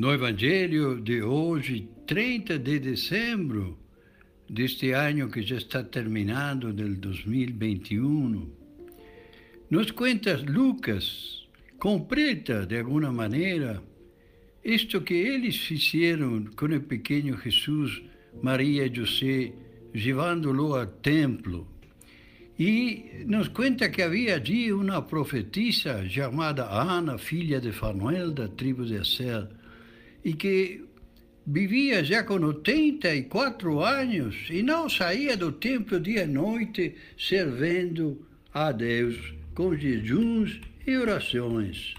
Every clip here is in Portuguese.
No Evangelho de hoje, 30 de dezembro deste ano que já está terminando, del 2021, nos conta Lucas, completa de alguma maneira isto que eles fizeram com o pequeno Jesus, Maria e José, levando-lo ao templo. E nos conta que havia ali uma profetisa chamada Ana, filha de Fanuel, da tribo de Aser, e que vivia já com 84 anos e não saía do templo dia e noite servindo a Deus com jejuns e orações.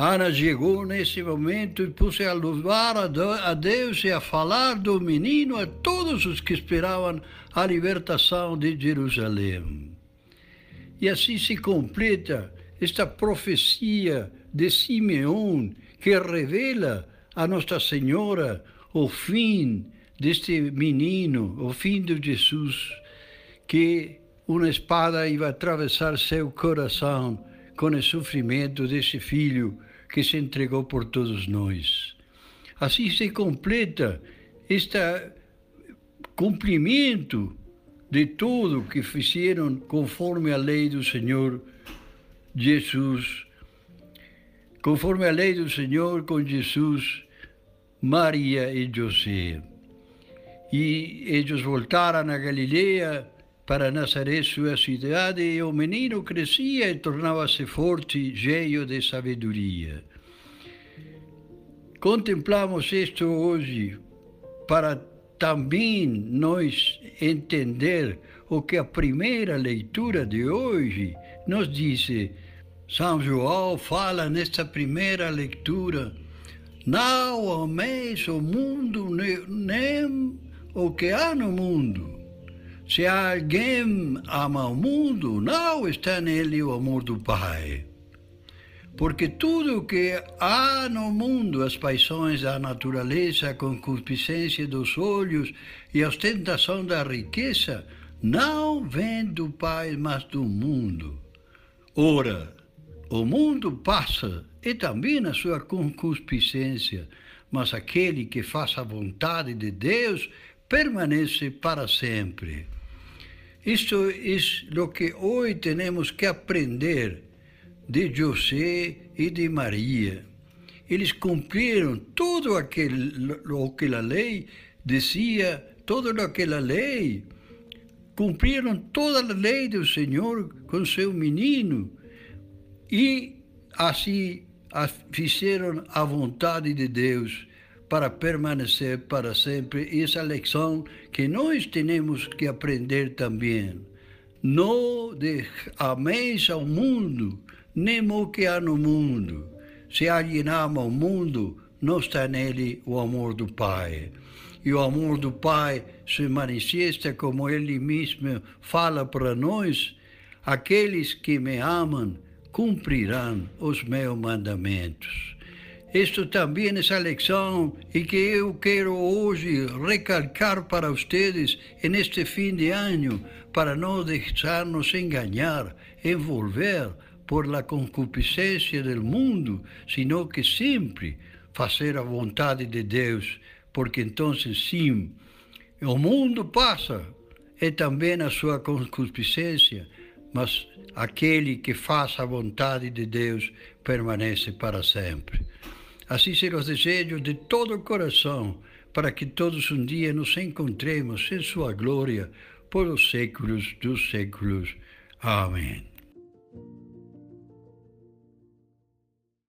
Ana chegou nesse momento e pôs a louvar a Deus e a falar do menino a todos os que esperavam a libertação de Jerusalém. E assim se completa esta profecia de Simeão que revela a Nossa Senhora o fim deste menino, o fim de Jesus, que uma espada ia atravessar seu coração com o sofrimento desse filho que se entregou por todos nós. Assim se completa este cumprimento de tudo que fizeram conforme a lei do Senhor Jesus, conforme a lei do Senhor com Jesus Maria e José. E eles voltaram a Galileia para Nazaré, sua cidade, e o menino crescia e tornava-se forte, cheio de sabedoria. Contemplamos isto hoje para também nós entender o que a primeira leitura de hoje nos diz. São João fala nesta primeira leitura não ameis o mundo, nem o que há no mundo. Se alguém ama o mundo, não está nele o amor do Pai. Porque tudo o que há no mundo, as paixões da natureza, a concupiscência dos olhos e a ostentação da riqueza, não vem do Pai, mas do mundo. Ora, o mundo passa e também a sua concupiscência, mas aquele que faz a vontade de Deus permanece para sempre. Isto é o que hoje temos que aprender de José e de Maria. Eles cumpriram tudo aquilo, o que a lei dizia, toda aquela lei. Cumpriram toda a lei do Senhor com seu menino. E assim fizeram a vontade de Deus para permanecer para sempre. Essa lição que nós temos que aprender também. Não ameis ao mundo, nem o que há no mundo. Se alguém ama o mundo, não está nele o amor do Pai. E o amor do Pai se manifesta, como ele mesmo fala para nós: aqueles que me amam cumprirão os meus mandamentos. Isto também é lição e que eu quero hoje recalcar para vocês neste fim de ano, para não deixar-nos enganar, envolver por la concupiscência do mundo, sino que sempre fazer a vontade de Deus, porque então sim, o mundo passa e também a sua concupiscência, mas aquele que faz a vontade de Deus permanece para sempre. Assim se os desejo de todo o coração, para que todos um dia nos encontremos em Sua glória por os séculos dos séculos. Amém.